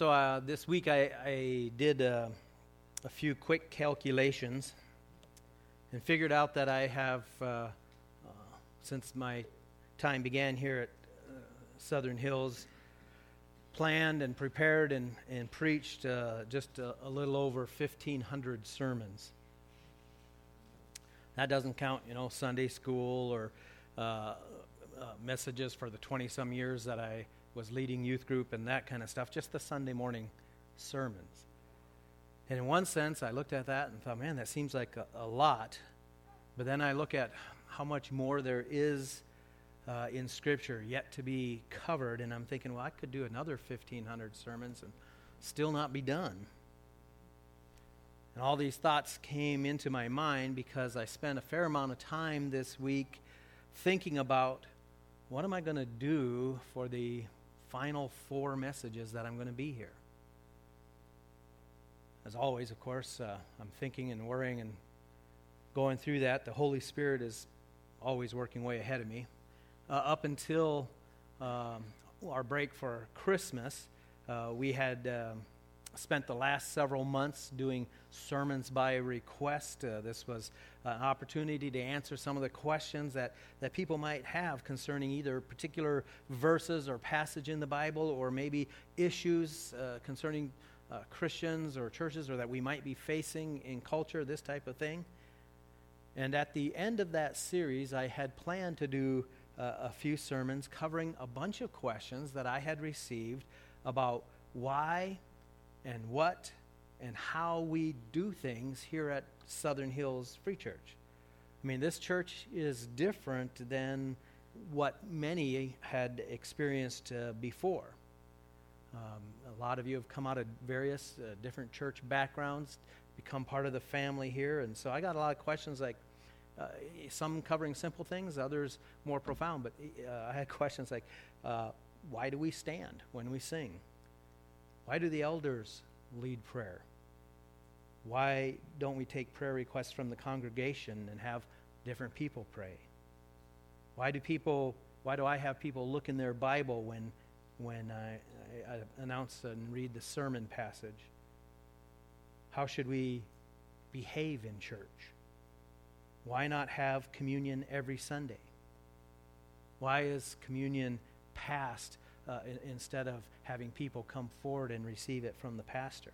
So uh, this week I, I did uh, a few quick calculations and figured out that I have, uh, uh since my time began here at uh, Southern Hills, planned and prepared and, and preached uh, just a, a, little over 1,500 sermons. That doesn't count, you know, Sunday school or messages for the 20 some years that I was leading youth group and that kind of stuff, just the Sunday morning sermons. And in one sense, I looked at that and thought, man, that seems like a, a lot. But then I look at how much more there is uh, in Scripture yet to be covered, and I'm thinking, well, I could do another 1,500 sermons and still not be done. And all these thoughts came into my mind because I spent a fair amount of time this week thinking about what am I going to do for the final four messages that I'm going to be here. As always, of course, uh, I'm thinking and worrying and going through that. The Holy Spirit is always working way ahead of me. Uh, up until um, our break for Christmas, uh, we had um, spent the last several months doing sermons by request. Uh, this was an opportunity to answer some of the questions that, that people might have concerning either particular verses or passage in the Bible or maybe issues uh, concerning uh, Christians or churches or that we might be facing in culture, this type of thing. And at the end of that series, I had planned to do uh, a few sermons covering a bunch of questions that I had received about why and what and how we do things here at Southern Hills Free Church. I mean, this church is different than what many had experienced uh, before. Um, a lot of you have come out of various uh, different church backgrounds, become part of the family here, and so I got a lot of questions like uh, some covering simple things, others more profound. But uh, I had questions like, uh, why do we stand when we sing? Why do the elders lead prayer? Why don't we take prayer requests from the congregation and have different people pray? Why do people why do I have people look in their Bible when when I, I, I announce and read the sermon passage? How should we behave in church? Why not have communion every Sunday? Why is communion passed uh, instead of having people come forward and receive it from the pastor?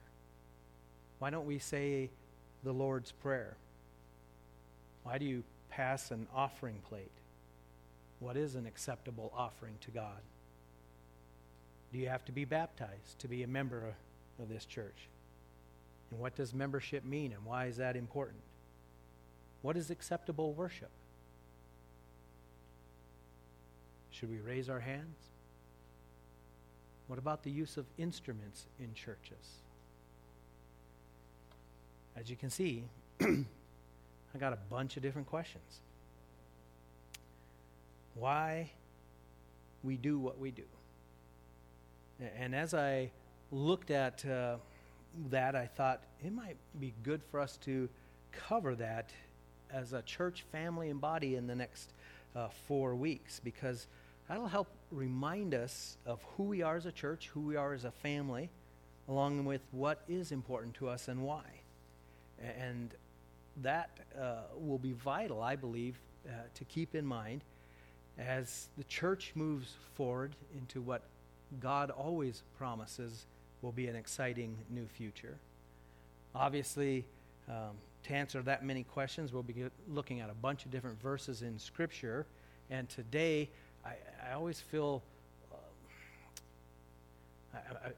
Why don't we say the Lord's Prayer? Why do you pass an offering plate? What is an acceptable offering to God? Do you have to be baptized to be a member of this church? And what does membership mean and why is that important? What is acceptable worship? Should we raise our hands? What about the use of instruments in churches? As you can see, I got a bunch of different questions. Why we do what we do. And as I looked at uh, that, I thought it might be good for us to cover that as a church family and body in the next uh, four weeks because that'll help remind us of who we are as a church, who we are as a family, along with what is important to us and why. And that uh, will be vital, I believe, uh, to keep in mind as the church moves forward into what God always promises will be an exciting new future. Obviously, um, to answer that many questions, we'll be looking at a bunch of different verses in Scripture. And today, I, I always feel. Uh, I, I,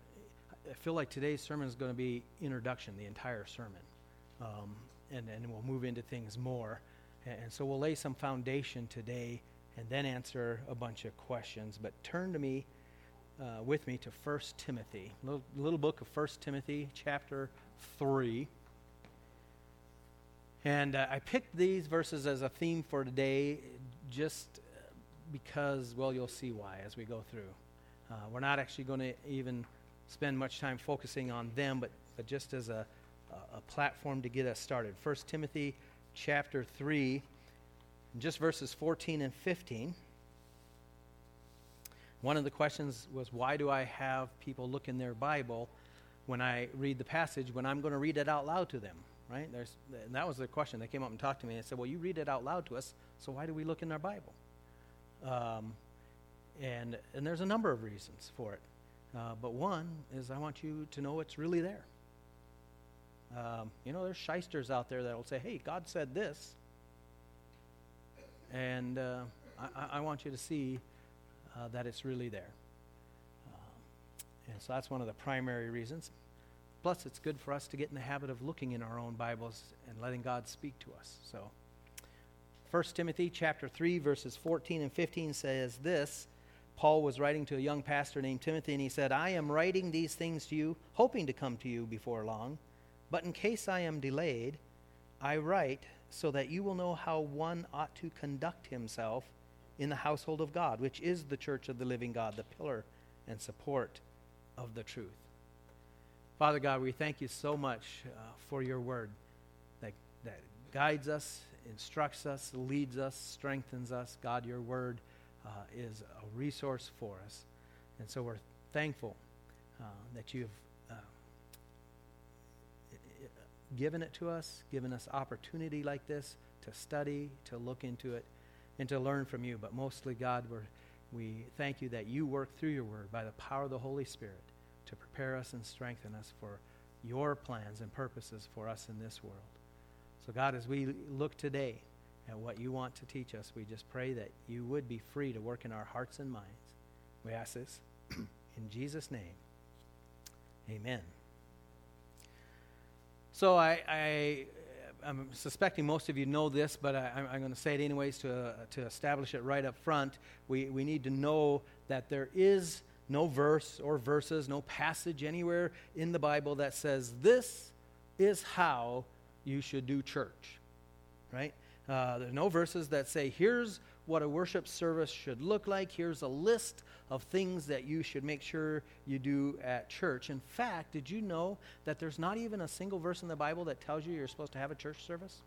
I, feel like today's sermon is going to be introduction, the entire sermon, um, and and we'll move into things more, and, and, so we'll lay some foundation today, and then answer a bunch of questions. But turn to me, uh, with me to First Timothy, little, little book of First Timothy, chapter three. And uh, I picked these verses as a theme for today just because, well, you'll see why as we go through. Uh, we're not actually going to even spend much time focusing on them, but, but just as a, a platform to get us started. 1 Timothy chapter 3, just verses 14 and 15. One of the questions was, why do I have people look in their Bible when I read the passage when I'm going to read it out loud to them? Right? There's, and that was the question. They came up and talked to me and said, well, you read it out loud to us, so why do we look in our Bible? Um, and, and there's a number of reasons for it. Uh, but one is I want you to know it's really there. Um, you know, there's shysters out there that will say, hey, God said this. And uh, I, I, want you to see uh, that it's really there. Um, and so that's one of the primary reasons. Plus, it's good for us to get in the habit of looking in our own Bibles and letting God speak to us. So, 1 Timothy chapter 3 verses 14 and 15 says this, Paul was writing to a young pastor named Timothy and he said, "I am writing these things to you hoping to come to you before long, but in case I am delayed, I write so that you will know how one ought to conduct himself in the household of God, which is the church of the living God, the pillar and support of the truth." Father God, we thank you so much uh, for your word that, that guides us instructs us, leads us, strengthens us. God, your word uh, is a resource for us. And so we're thankful uh, that you've uh, given it to us, given us opportunity like this to study, to look into it, and to learn from you. But mostly, God, we're, we thank you that you work through your word by the power of the Holy Spirit to prepare us and strengthen us for your plans and purposes for us in this world. So, God, as we look today at what you want to teach us, we just pray that you would be free to work in our hearts and minds. We ask this in Jesus' name. Amen. So, I, I I'm suspecting most of you know this, but I, am going to say it anyways to, uh, to establish it right up front. We, we need to know that there is no verse or verses, no passage anywhere in the Bible that says this is how you should do church, right? Uh, there are no verses that say, here's what a worship service should look like. Here's a list of things that you should make sure you do at church. In fact, did you know that there's not even a single verse in the Bible that tells you you're supposed to have a church service?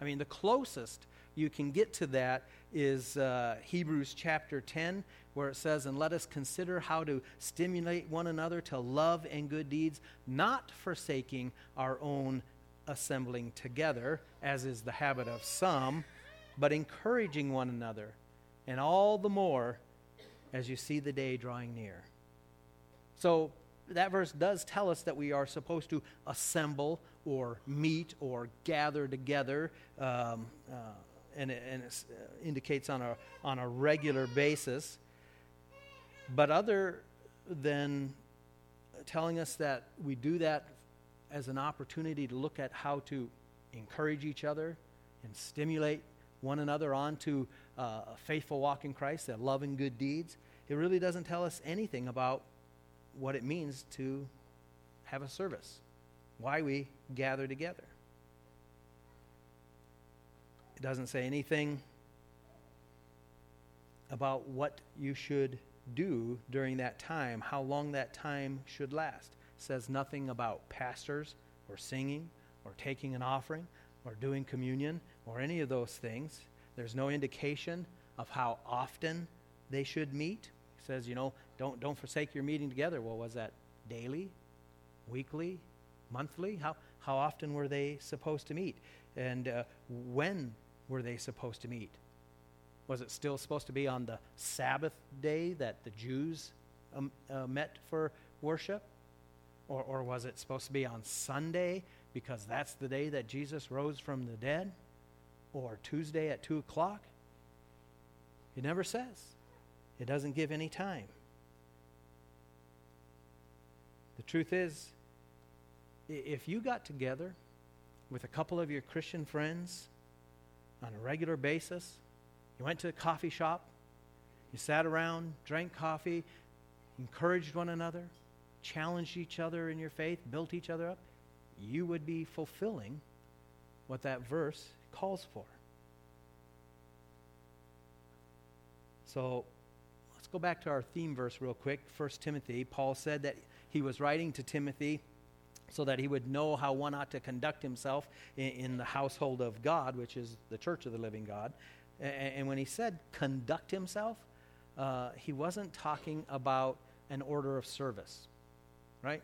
I mean, the closest you can get to that is uh, Hebrews chapter 10, where it says, And let us consider how to stimulate one another to love and good deeds, not forsaking our own assembling together, as is the habit of some, but encouraging one another, and all the more as you see the day drawing near. So, that verse does tell us that we are supposed to assemble or meet or gather together. Um, uh, and it, and it uh, indicates on a, on a regular basis. But other than telling us that we do that as an opportunity to look at how to encourage each other and stimulate one another onto uh, a faithful walk in Christ, that love and good deeds, it really doesn't tell us anything about what it means to have a service, why we gather together. It doesn't say anything about what you should do during that time, how long that time should last. It says nothing about pastors or singing or taking an offering or doing communion or any of those things. There's no indication of how often they should meet. It says, you know, don't, don't forsake your meeting together. Well, was that daily, weekly, monthly? How, how often were they supposed to meet? And uh, when were they supposed to meet? Was it still supposed to be on the Sabbath day that the Jews um, uh, met for worship? Or, or was it supposed to be on Sunday because that's the day that Jesus rose from the dead? Or Tuesday at 2 o'clock? It never says. It doesn't give any time. The truth is, if you got together with a couple of your Christian friends on a regular basis. You went to a coffee shop, you sat around, drank coffee, encouraged one another, challenged each other in your faith, built each other up, you would be fulfilling what that verse calls for. So let's go back to our theme verse real quick. 1 Timothy, Paul said that he was writing to Timothy so that he would know how one ought to conduct himself in, in, the household of God, which is the church of the living God. And, and when he said conduct himself, uh, he wasn't talking about an order of service, right?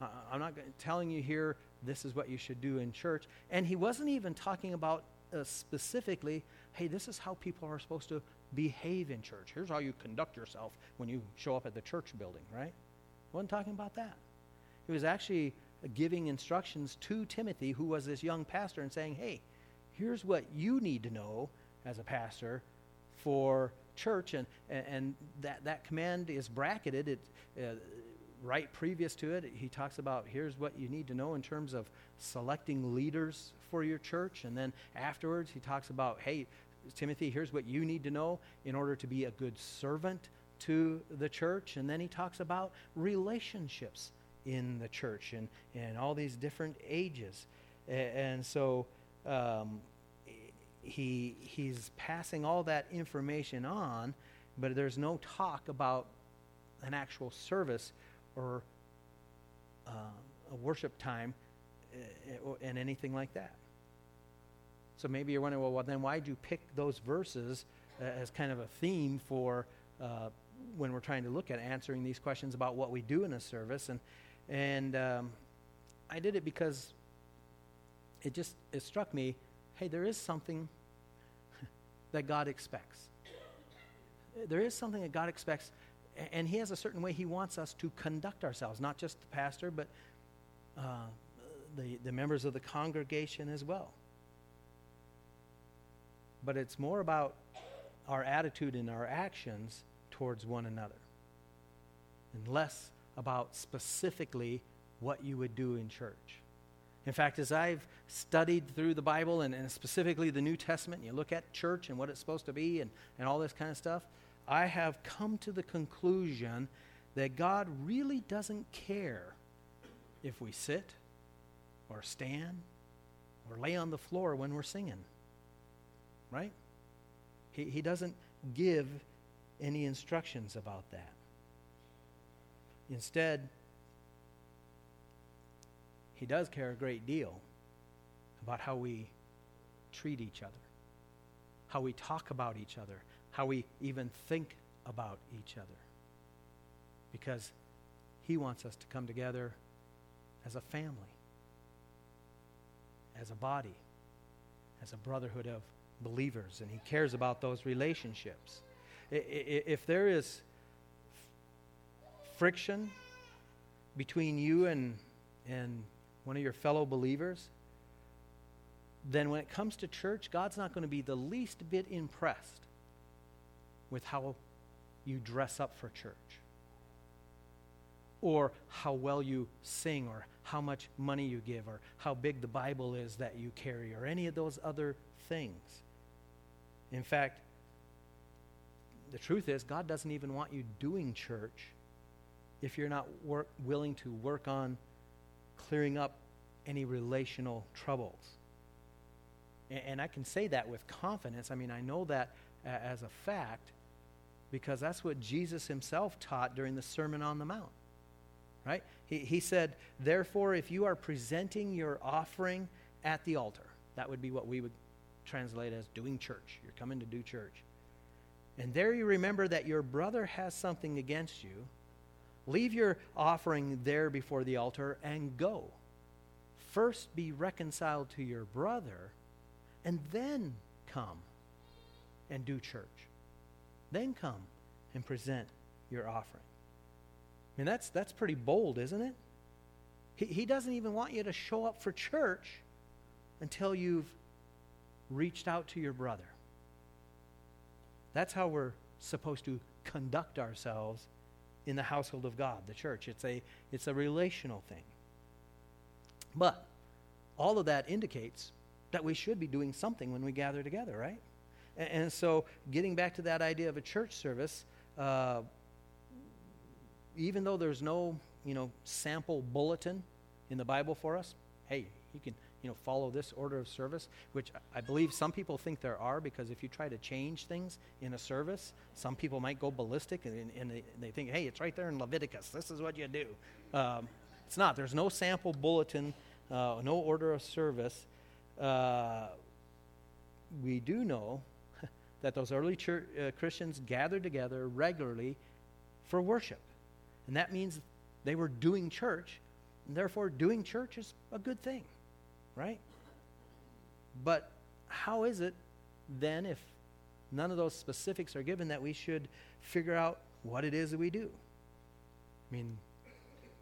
Uh, I'm not telling you here this is what you should do in church. And he wasn't even talking about uh, specifically, hey, this is how people are supposed to behave in church. Here's how you conduct yourself when you show up at the church building, right? He wasn't talking about that. He was actually giving instructions to Timothy, who was this young pastor, and saying, hey, here's what you need to know as a pastor for church. And, and that, that command is bracketed. It, uh, right previous to it, he talks about here's what you need to know in terms of selecting leaders for your church. And then afterwards, he talks about, hey, Timothy, here's what you need to know in order to be a good servant to the church. And then he talks about relationships in the church and, and all these different ages. And, so um, he, he's passing all that information on, but there's no talk about an actual service or uh, a worship time uh, and anything like that. So maybe you're wondering, well, well then why do you pick those verses uh, as kind of a theme for uh, when we're trying to look at answering these questions about what we do in a service? And and um, I did it because it just it struck me, hey, there is something that God expects. There is something that God expects and he has a certain way he wants us to conduct ourselves, not just the pastor, but uh, the, the members of the congregation as well. But it's more about our attitude and our actions towards one another, and less about specifically what you would do in church. In fact, as I've studied through the Bible and, and specifically the New Testament, and you look at church and what it's supposed to be and, and all this kind of stuff, I have come to the conclusion that God really doesn't care if we sit or stand or lay on the floor when we're singing. Right? He, he doesn't give any instructions about that. Instead, he does care a great deal about how we treat each other, how we talk about each other, how we even think about each other. Because He wants us to come together as a family, as a body, as a brotherhood of believers, and He cares about those relationships. If there is friction between you and, and one of your fellow believers, then when it comes to church, God's not going to be the least bit impressed with how you dress up for church or how well you sing or how much money you give or how big the Bible is that you carry or any of those other things. In fact, the truth is, God doesn't even want you doing church if you're not work, willing to work on clearing up any relational troubles. And, and I can say that with confidence. I mean, I know that as a fact because that's what Jesus himself taught during the Sermon on the Mount. Right? He, he said, Therefore, if you are presenting your offering at the altar, that would be what we would translate as doing church. You're coming to do church. And there you remember that your brother has something against you. Leave your offering there before the altar and go. First be reconciled to your brother, and then come and do church. Then come and present your offering. I mean, that's, that's pretty bold, isn't it? He, he doesn't even want you to show up for church until you've reached out to your brother. That's how we're supposed to conduct ourselves in the household of God, the church. It's a, it's a relational thing. But all of that indicates that we should be doing something when we gather together, right? And, and so, getting back to that idea of a church service, uh, even though there's no, you know, sample bulletin in the Bible for us, hey, you can, you know, follow this order of service, which I believe some people think there are because if you try to change things in a service, some people might go ballistic and, and they, they, think, hey, it's right there in Leviticus. This is what you do. Um, it's not. There's no sample bulletin, uh, no order of service. Uh, we do know that those early church, uh, Christians gathered together regularly for worship. And that means they were doing church, and therefore doing church is a good thing, right? But how is it then, if none of those specifics are given, that we should figure out what it is that we do? I mean,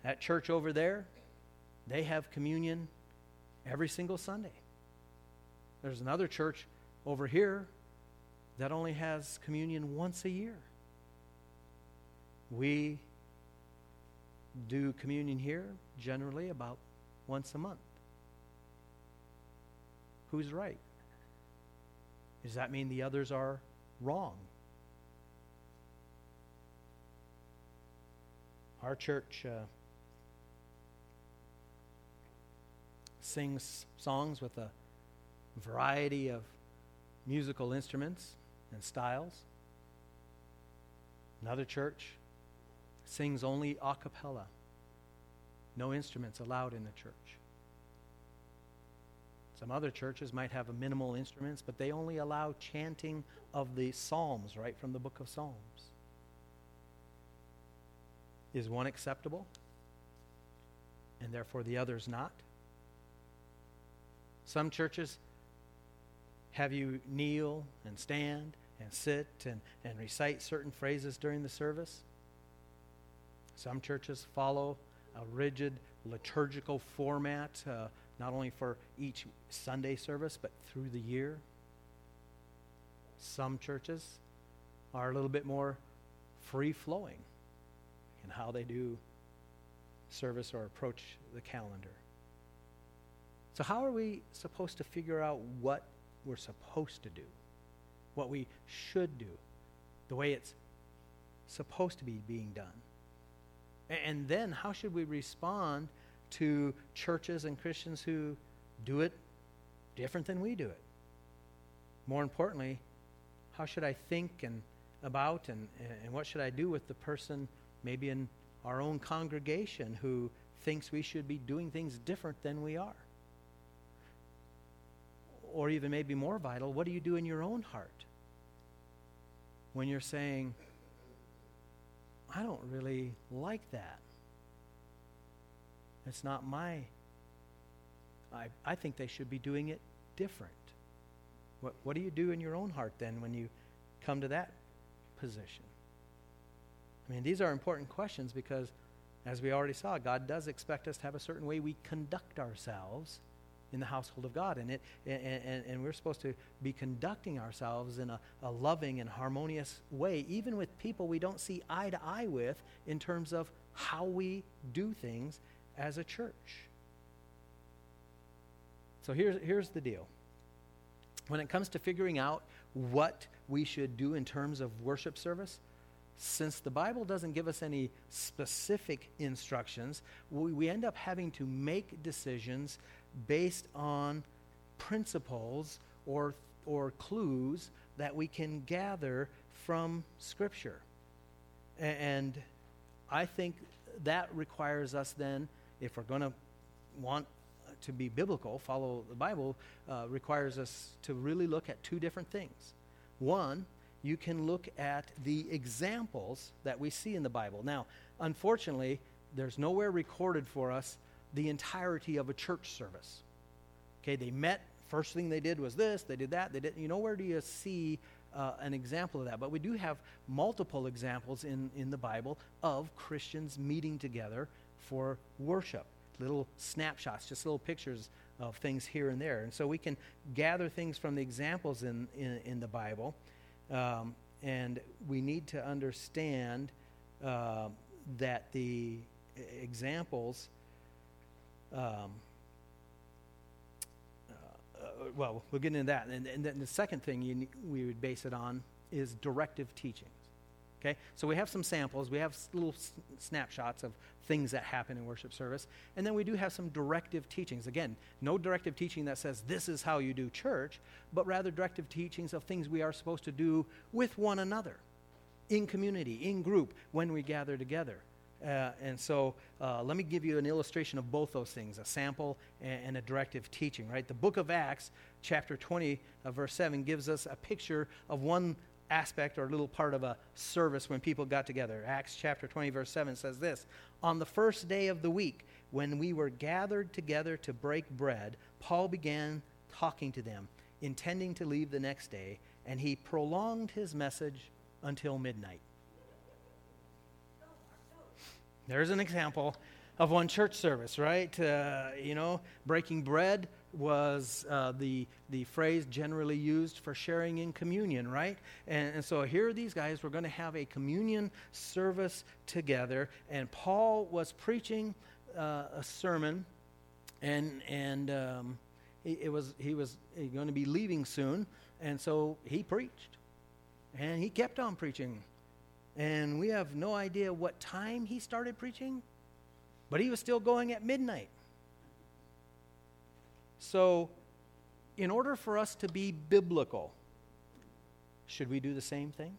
that church over there, they have communion every single Sunday. There's another church over here that only has communion once a year. We do communion here generally about once a month. Who's right? Does that mean the others are wrong? Our church uh, sings songs with a variety of musical instruments and styles. Another church sings only a cappella, no instruments allowed in the church. Some other churches might have minimal instruments, but they only allow chanting of the Psalms, right from the book of Psalms. Is one acceptable? And therefore the others not? Some churches have you kneel and stand and sit and, and recite certain phrases during the service. Some churches follow a rigid liturgical format, uh, not only for each Sunday service, but through the year. Some churches are a little bit more free flowing in how they do service or approach the calendar. So, how are we supposed to figure out what we're supposed to do, what we should do, the way it's supposed to be being done? And then, how should we respond to churches and Christians who do it different than we do it? More importantly, how should I think and about and, and what should I do with the person maybe in our own congregation who thinks we should be doing things different than we are? or even maybe more vital, what do you do in your own heart when you're saying, I don't really like that? It's not my. I, I think they should be doing it different. What, what do you do in your own heart then when you come to that position? I mean, these are important questions because, as we already saw, God does expect us to have a certain way we conduct ourselves in the household of God. And, it, and, and, and we're supposed to be conducting ourselves in a, a loving and harmonious way, even with people we don't see eye to eye with in terms of how we do things as a church. So here's, here's the deal. When it comes to figuring out what we should do in terms of worship service, since the Bible doesn't give us any specific instructions, we, we end up having to make decisions based on principles or, or clues that we can gather from Scripture. And I think that requires us then, if we're going to want to be biblical, follow the Bible, uh, requires us to really look at two different things. One, you can look at the examples that we see in the Bible. Now, unfortunately, there's nowhere recorded for us the entirety of a church service. Okay, they met. First thing they did was this. They did that. They didn't. You know, where do you see uh, an example of that? But we do have multiple examples in in the Bible of Christians meeting together for worship. Little snapshots, just little pictures of things here and there. And so we can gather things from the examples in in, in the Bible, um, and we need to understand uh, that the examples um, uh, well, we'll get into that. And, and then the second thing you, we would base it on is directive teachings. Okay? So we have some samples, we have little snapshots of things that happen in worship service, and then we do have some directive teachings. Again, no directive teaching that says this is how you do church, but rather directive teachings of things we are supposed to do with one another, in community, in group, when we gather together. Uh, and so uh, let me give you an illustration of both those things a sample and, and, a directive teaching, right? The book of Acts, chapter 20, uh, verse 7, gives us a picture of one aspect or a little part of a service when people got together. Acts chapter 20, verse 7 says this On the first day of the week, when we were gathered together to break bread, Paul began talking to them, intending to leave the next day, and he prolonged his message until midnight. There's an example of one church service, right? Uh, you know, breaking bread was uh, the, the phrase generally used for sharing in communion, right? And, and so here these guys were going to have a communion service together, and Paul was preaching uh, a sermon, and, and um, he, it was, he was going to be leaving soon, and so he preached, and he kept on preaching and we have no idea what time he started preaching, but he was still going at midnight. So, in order for us to be biblical, should we do the same thing?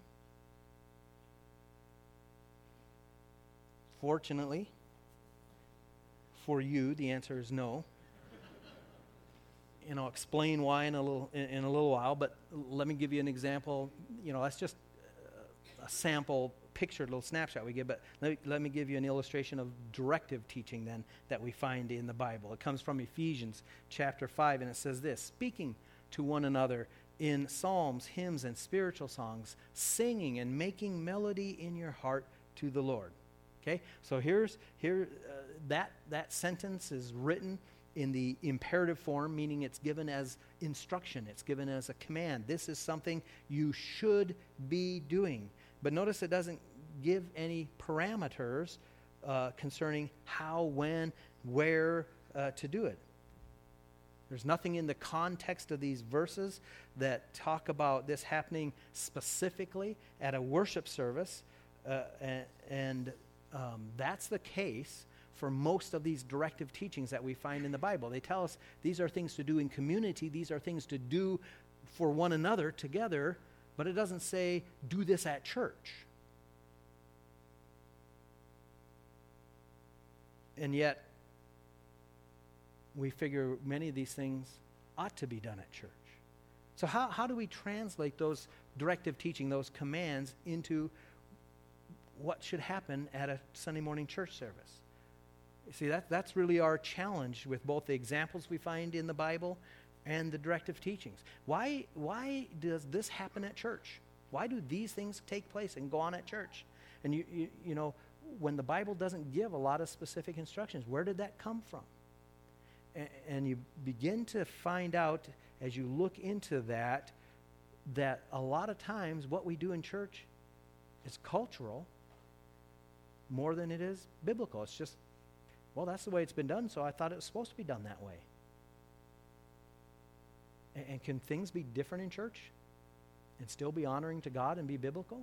Fortunately, for you, the answer is no. and I'll explain why in a little in, in, a little while. But let me give you an example. You know, that's just a sample picture, a little snapshot we give, but let me, let me give you an illustration of directive teaching then that we find in the Bible. It comes from Ephesians chapter 5, and it says this Speaking to one another in psalms, hymns, and spiritual songs, singing and making melody in your heart to the Lord. Okay, so here's here uh, that that sentence is written in the imperative form, meaning it's given as instruction, it's given as a command. This is something you should be doing. But notice it doesn't give any parameters uh, concerning how, when, where uh, to do it. There's nothing in the context of these verses that talk about this happening specifically at a worship service. Uh, and, um, that's the case for most of these directive teachings that we find in the Bible. They tell us these are things to do in community, these are things to do for one another together but it doesn't say, do this at church. And yet, we figure many of these things ought to be done at church. So, how, how do we translate those directive teaching, those commands, into what should happen at a Sunday morning church service? See, that, that's really our challenge with both the examples we find in the Bible and the directive teachings. Why, why does this happen at church? Why do these things take place and go on at church? And you, you, you know, when the Bible doesn't give a lot of specific instructions, where did that come from? And, and you begin to find out as you look into that, that a lot of times what we do in church is cultural more than it is biblical. It's just, well, that's the way it's been done, so I thought it was supposed to be done that way. And, can things be different in church and still be honoring to God and be biblical?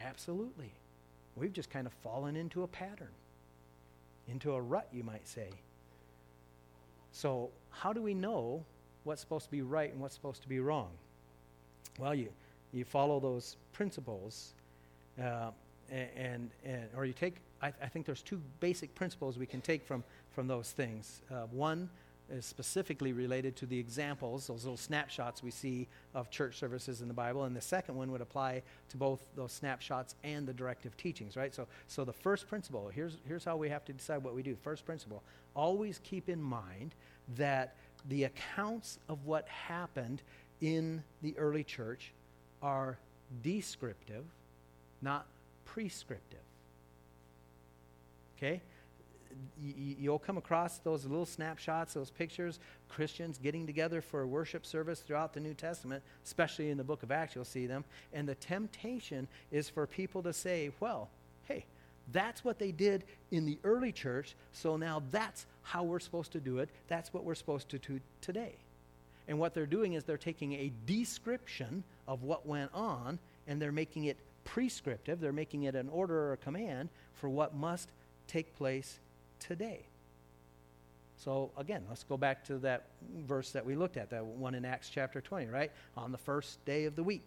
Absolutely. We've just kind of fallen into a pattern, into a rut, you might say. So, how do we know what's supposed to be right and what's supposed to be wrong? Well, you, you follow those principles, uh, and, and, or you take, I, I, think there's two basic principles we can take from, from those things. Uh, one, is specifically related to the examples, those little snapshots we see of church services in the Bible. And the second one would apply to both those snapshots and the directive teachings, right? So, so the first principle here's, here's how we have to decide what we do. First principle always keep in mind that the accounts of what happened in the early church are descriptive, not prescriptive. Okay? You'll come across those little snapshots, those pictures, Christians getting together for a worship service throughout the New Testament, especially in the book of Acts, you'll see them. And the temptation is for people to say, well, hey, that's what they did in the early church, so now that's how we're supposed to do it. That's what we're supposed to do today. And what they're doing is they're taking a description of what went on and they're making it prescriptive. They're making it an order or a command for what must take place today. So again, let's go back to that verse that we looked at, that one in Acts chapter 20, right? On the first day of the week,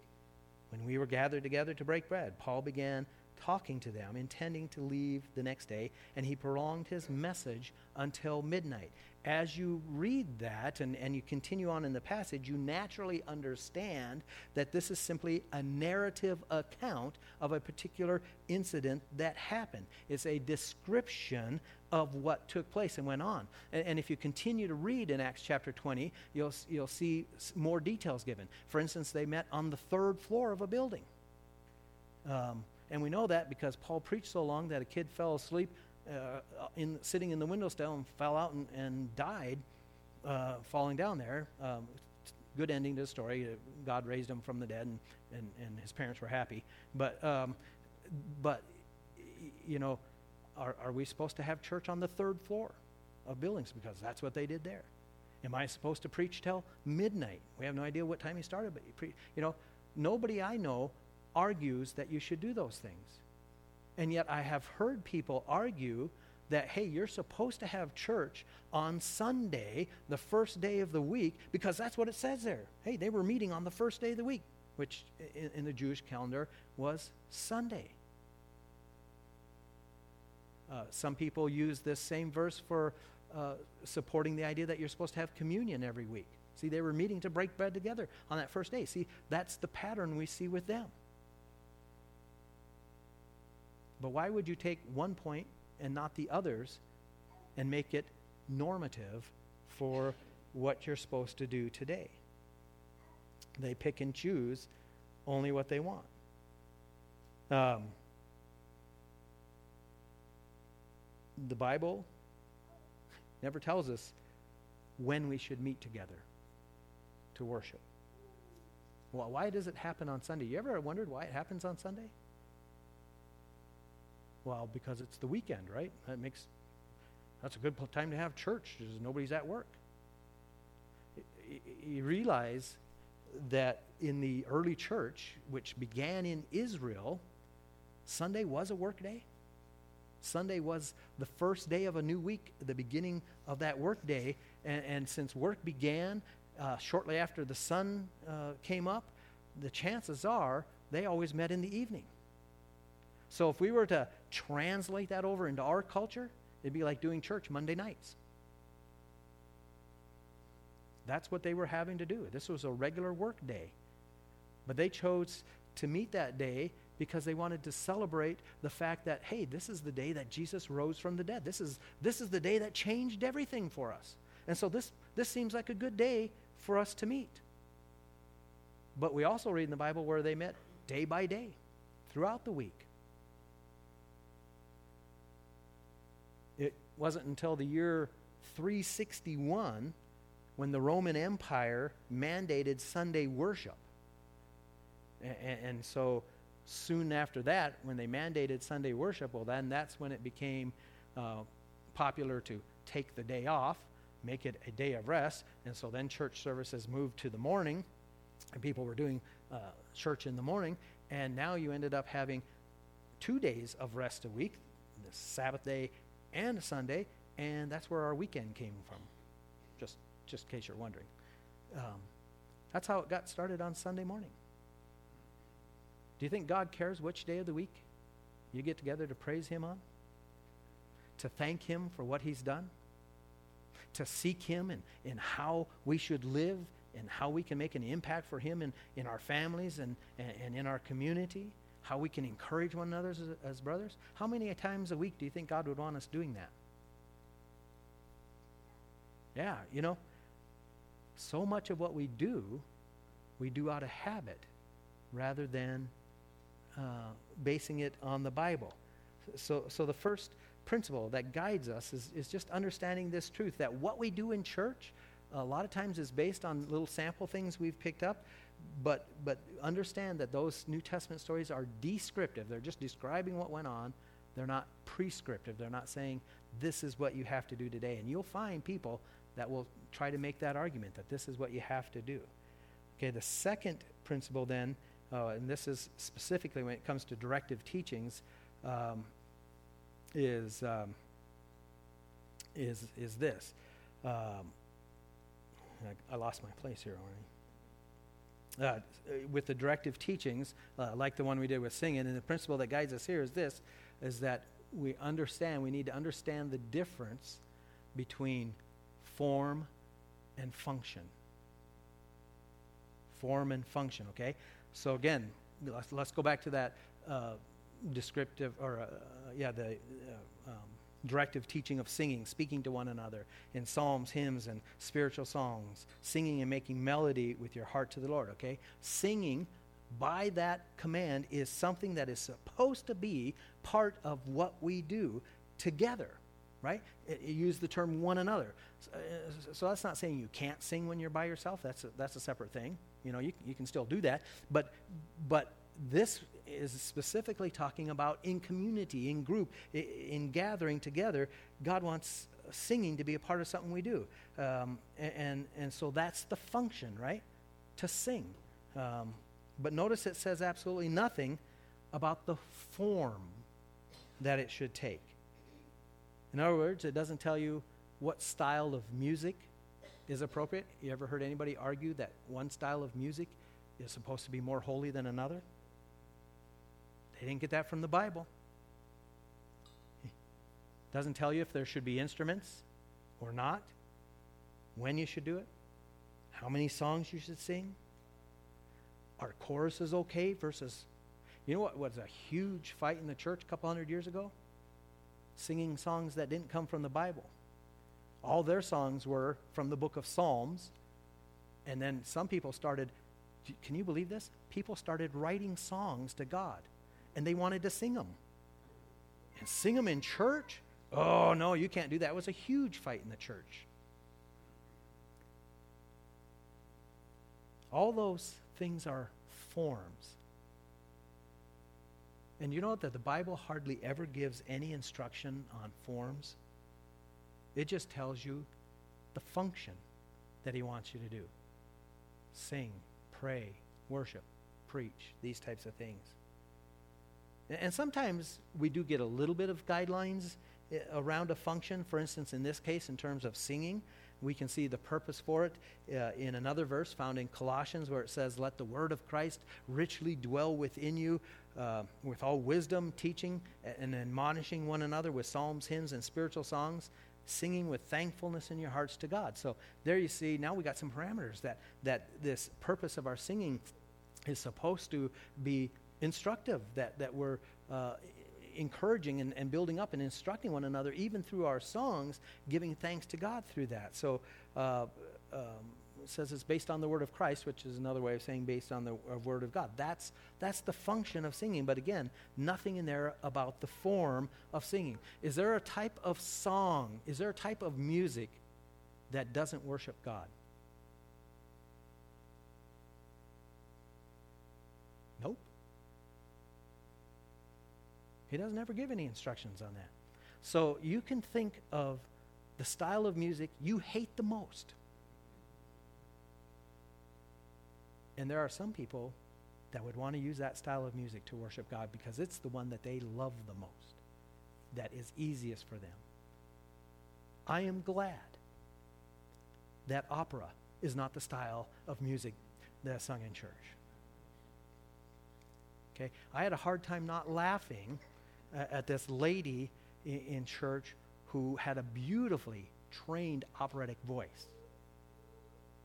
when we were gathered together to break bread, Paul began talking to them, intending to leave the next day, and he prolonged his message until midnight. As you read that and, and you continue on in the passage, you naturally understand that this is simply a narrative account of a particular incident that happened. It's a description of what took place and went on. And, and, if you continue to read in Acts chapter 20, you'll, you'll see more details given. For instance, they met on the third floor of a building. Um, and we know that because Paul preached so long that a kid fell asleep uh, in, sitting in the window sill and fell out and, and died uh, falling down there. Um, good ending to the story. God raised him from the dead, and, and, and his parents were happy. But, um, but you know, are, are we supposed to have church on the third floor of buildings? Because that's what they did there. Am I supposed to preach till midnight? We have no idea what time he started, but pre- you know, nobody I know argues that you should do those things. And yet I have heard people argue that, hey, you're supposed to have church on Sunday, the first day of the week, because that's what it says there. Hey, they were meeting on the first day of the week, which in, in the Jewish calendar was Sunday. Uh, some people use this same verse for uh, supporting the idea that you're supposed to have communion every week. See, they were meeting to break bread together on that first day. See, that's the pattern we see with them. But why would you take one point and not the others and make it normative for what you're supposed to do today? They pick and choose only what they want. Um, the Bible never tells us when we should meet together to worship. Well, why does it happen on Sunday? You ever wondered why it happens on Sunday? Well, because it's the weekend, right? That makes that's a good time to have church because nobody's at work. You realize that in the early church, which began in Israel, Sunday was a work day. Sunday was the first day of a new week, the beginning of that work day. And, and since work began uh, shortly after the sun uh, came up, the chances are they always met in the evening. So if we were to translate that over into our culture, it'd be like doing church Monday nights. That's what they were having to do. This was a regular work day. But they chose to meet that day because they wanted to celebrate the fact that, hey, this is the day that Jesus rose from the dead. This is, this is the day that changed everything for us. And so this, this seems like a good day for us to meet. But we also read in the Bible where they met day by day throughout the week. It wasn't until the year 361 when the Roman Empire mandated Sunday worship. And, and so soon after that, when they mandated Sunday worship, well, then that's when it became uh, popular to take the day off, make it a day of rest. And so then church services moved to the morning, and people were doing uh, church in the morning. And now you ended up having two days of rest a week, the Sabbath day and Sunday, and that's where our weekend came from. Just, just in case you're wondering. Um, that's how it got started on Sunday morning. Do you think God cares which day of the week you get together to praise Him on? To thank Him for what He's done? To seek Him and in, in how we should live and how we can make an impact for Him in, in our families and, and, and in our community? How we can encourage one another as, as brothers? How many times a week do you think God would want us doing that? Yeah, you know, so much of what we do, we do out of habit rather than uh, basing it on the Bible. So, so the first principle that guides us is, is just understanding this truth that what we do in church a lot of times is based on little sample things we've picked up, but, but understand that those New Testament stories are descriptive. They're just describing what went on. They're not prescriptive. They're not saying, this is what you have to do today. And you'll find people that will try to make that argument that this is what you have to do. Okay, the second principle then uh, and this is specifically when it comes to directive teachings, um, is, um, is, is this. Um, I, I, lost my place here already. uh, with the directive teachings, uh, like the one we did with singing, and the principle that guides us here is this, is that we understand, we need to understand the difference between form and function. Form and function, okay? So again, let's, let's go back to that uh, descriptive, or uh, yeah, the uh, um, directive teaching of singing, speaking to one another in psalms, hymns, and spiritual songs, singing and making melody with your heart to the Lord, okay? Singing by that command is something that is supposed to be part of what we do together, right? It, it use the term one another. So, uh, so, that's not saying you can't sing when you're by yourself. That's a, that's a separate thing. You know, you, you can still do that. But, but this is specifically talking about in community, in group, in, in gathering together. God wants singing to be a part of something we do. Um, and, and so that's the function, right? To sing. Um, but notice it says absolutely nothing about the form that it should take. In other words, it doesn't tell you what style of music is appropriate. You ever heard anybody argue that one style of music is supposed to be more holy than another? They didn't get that from the Bible. It doesn't tell you if there should be instruments or not, when you should do it, how many songs you should sing. Are choruses okay versus, you know what was a huge fight in the church a couple hundred years ago? Singing songs that didn't come from the Bible. All their songs were from the book of Psalms. And then some people started, can you believe this? People started writing songs to God and they wanted to sing them. And sing them in church? Oh, no, you can't do that. It was a huge fight in the church. All those things are forms. And you know that the Bible hardly ever gives any instruction on forms? It just tells you the function that He wants you to do sing, pray, worship, preach, these types of things. And sometimes we do get a little bit of guidelines eh, around a function. For instance, in this case, in terms of singing, we can see the purpose for it uh, in another verse found in Colossians where it says, Let the word of Christ richly dwell within you uh, with all wisdom, teaching and admonishing one another with psalms, hymns, and spiritual songs, singing with thankfulness in your hearts to God. So there you see, now we got some parameters that, that this purpose of our singing is supposed to be instructive, that, that we're uh, encouraging and, and, building up and instructing one another, even through our songs, giving thanks to God through that. So uh, um, says it's based on the word of Christ, which is another way of saying based on the word of God. That's, that's the function of singing. But again, nothing in there about the form of singing. Is there a type of song, is there a type of music that doesn't worship God? Nope. He doesn't ever give any instructions on that. So you can think of the style of music you hate the most. And there are some people that would want to use that style of music to worship God because it's the one that they love the most, that is easiest for them. I am glad that opera is not the style of music that's sung in church. Okay? I had a hard time not laughing uh, at this lady in, in church who had a beautifully trained operatic voice.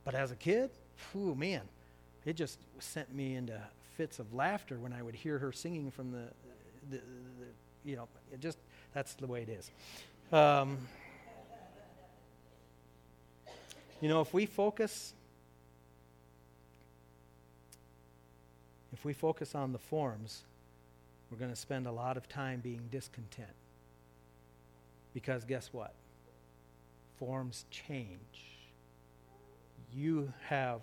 But as a kid, oh man, it just sent me into fits of laughter when I would hear her singing from the, the, the you know, it just, that's the way it is. Um, you know, if we focus, if we focus on the forms, we're going to spend a lot of time being discontent. Because guess what? Forms change. You have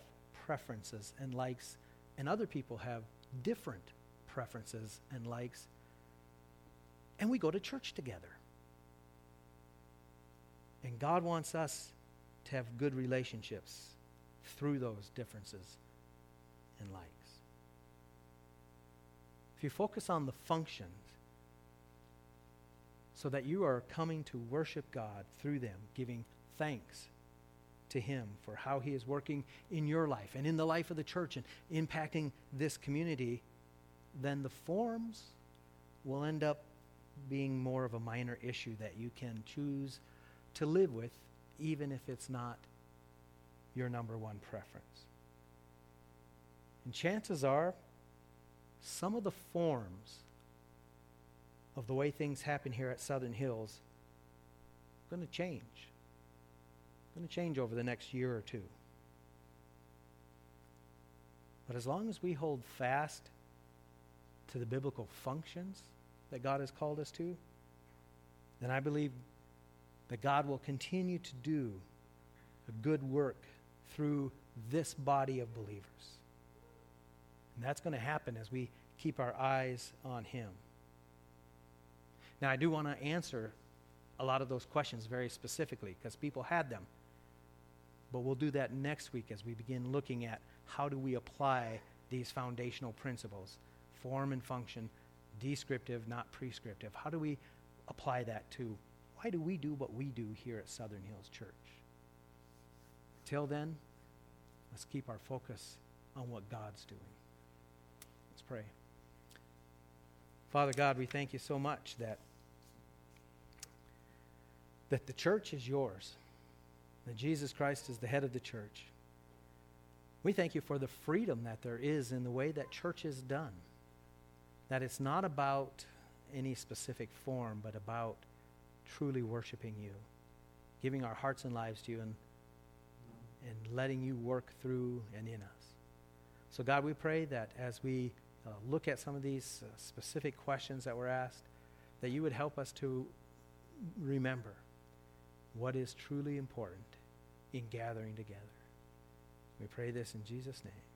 preferences and likes, and other people have different preferences and likes. And we go to church together. And God wants us to have good relationships through those differences and likes. If you focus on the functions, so that you are coming to worship God through them, giving thanks to Him for how He is working in your life and in the life of the church and impacting this community, then the forms will end up being more of a minor issue that you can choose to live with, even if it's not your number one preference. And chances are, some of the forms of the way things happen here at Southern Hills are going to change. Going to change over the next year or two. But as long as we hold fast to the biblical functions that God has called us to, then I believe that God will continue to do a good work through this body of believers. And that's going to happen as we keep our eyes on Him. Now, I do want to answer a lot of those questions very specifically because people had them. But we'll do that next week as we begin looking at how do we apply these foundational principles form and function, descriptive, not prescriptive. How do we apply that to why do we do what we do here at Southern Hills Church? Till then, let's keep our focus on what God's doing. Let's pray. Father God, we thank you so much that that the church is yours, that Jesus Christ is the head of the church. We thank you for the freedom that there is in the way that church is done. That it's not about any specific form, but about truly worshiping you, giving our hearts and lives to you, and, and letting you work through and in us. So, God, we pray that as we uh, look at some of these uh, specific questions that were asked, that you would help us to remember what is truly important in gathering together. We pray this in Jesus' name.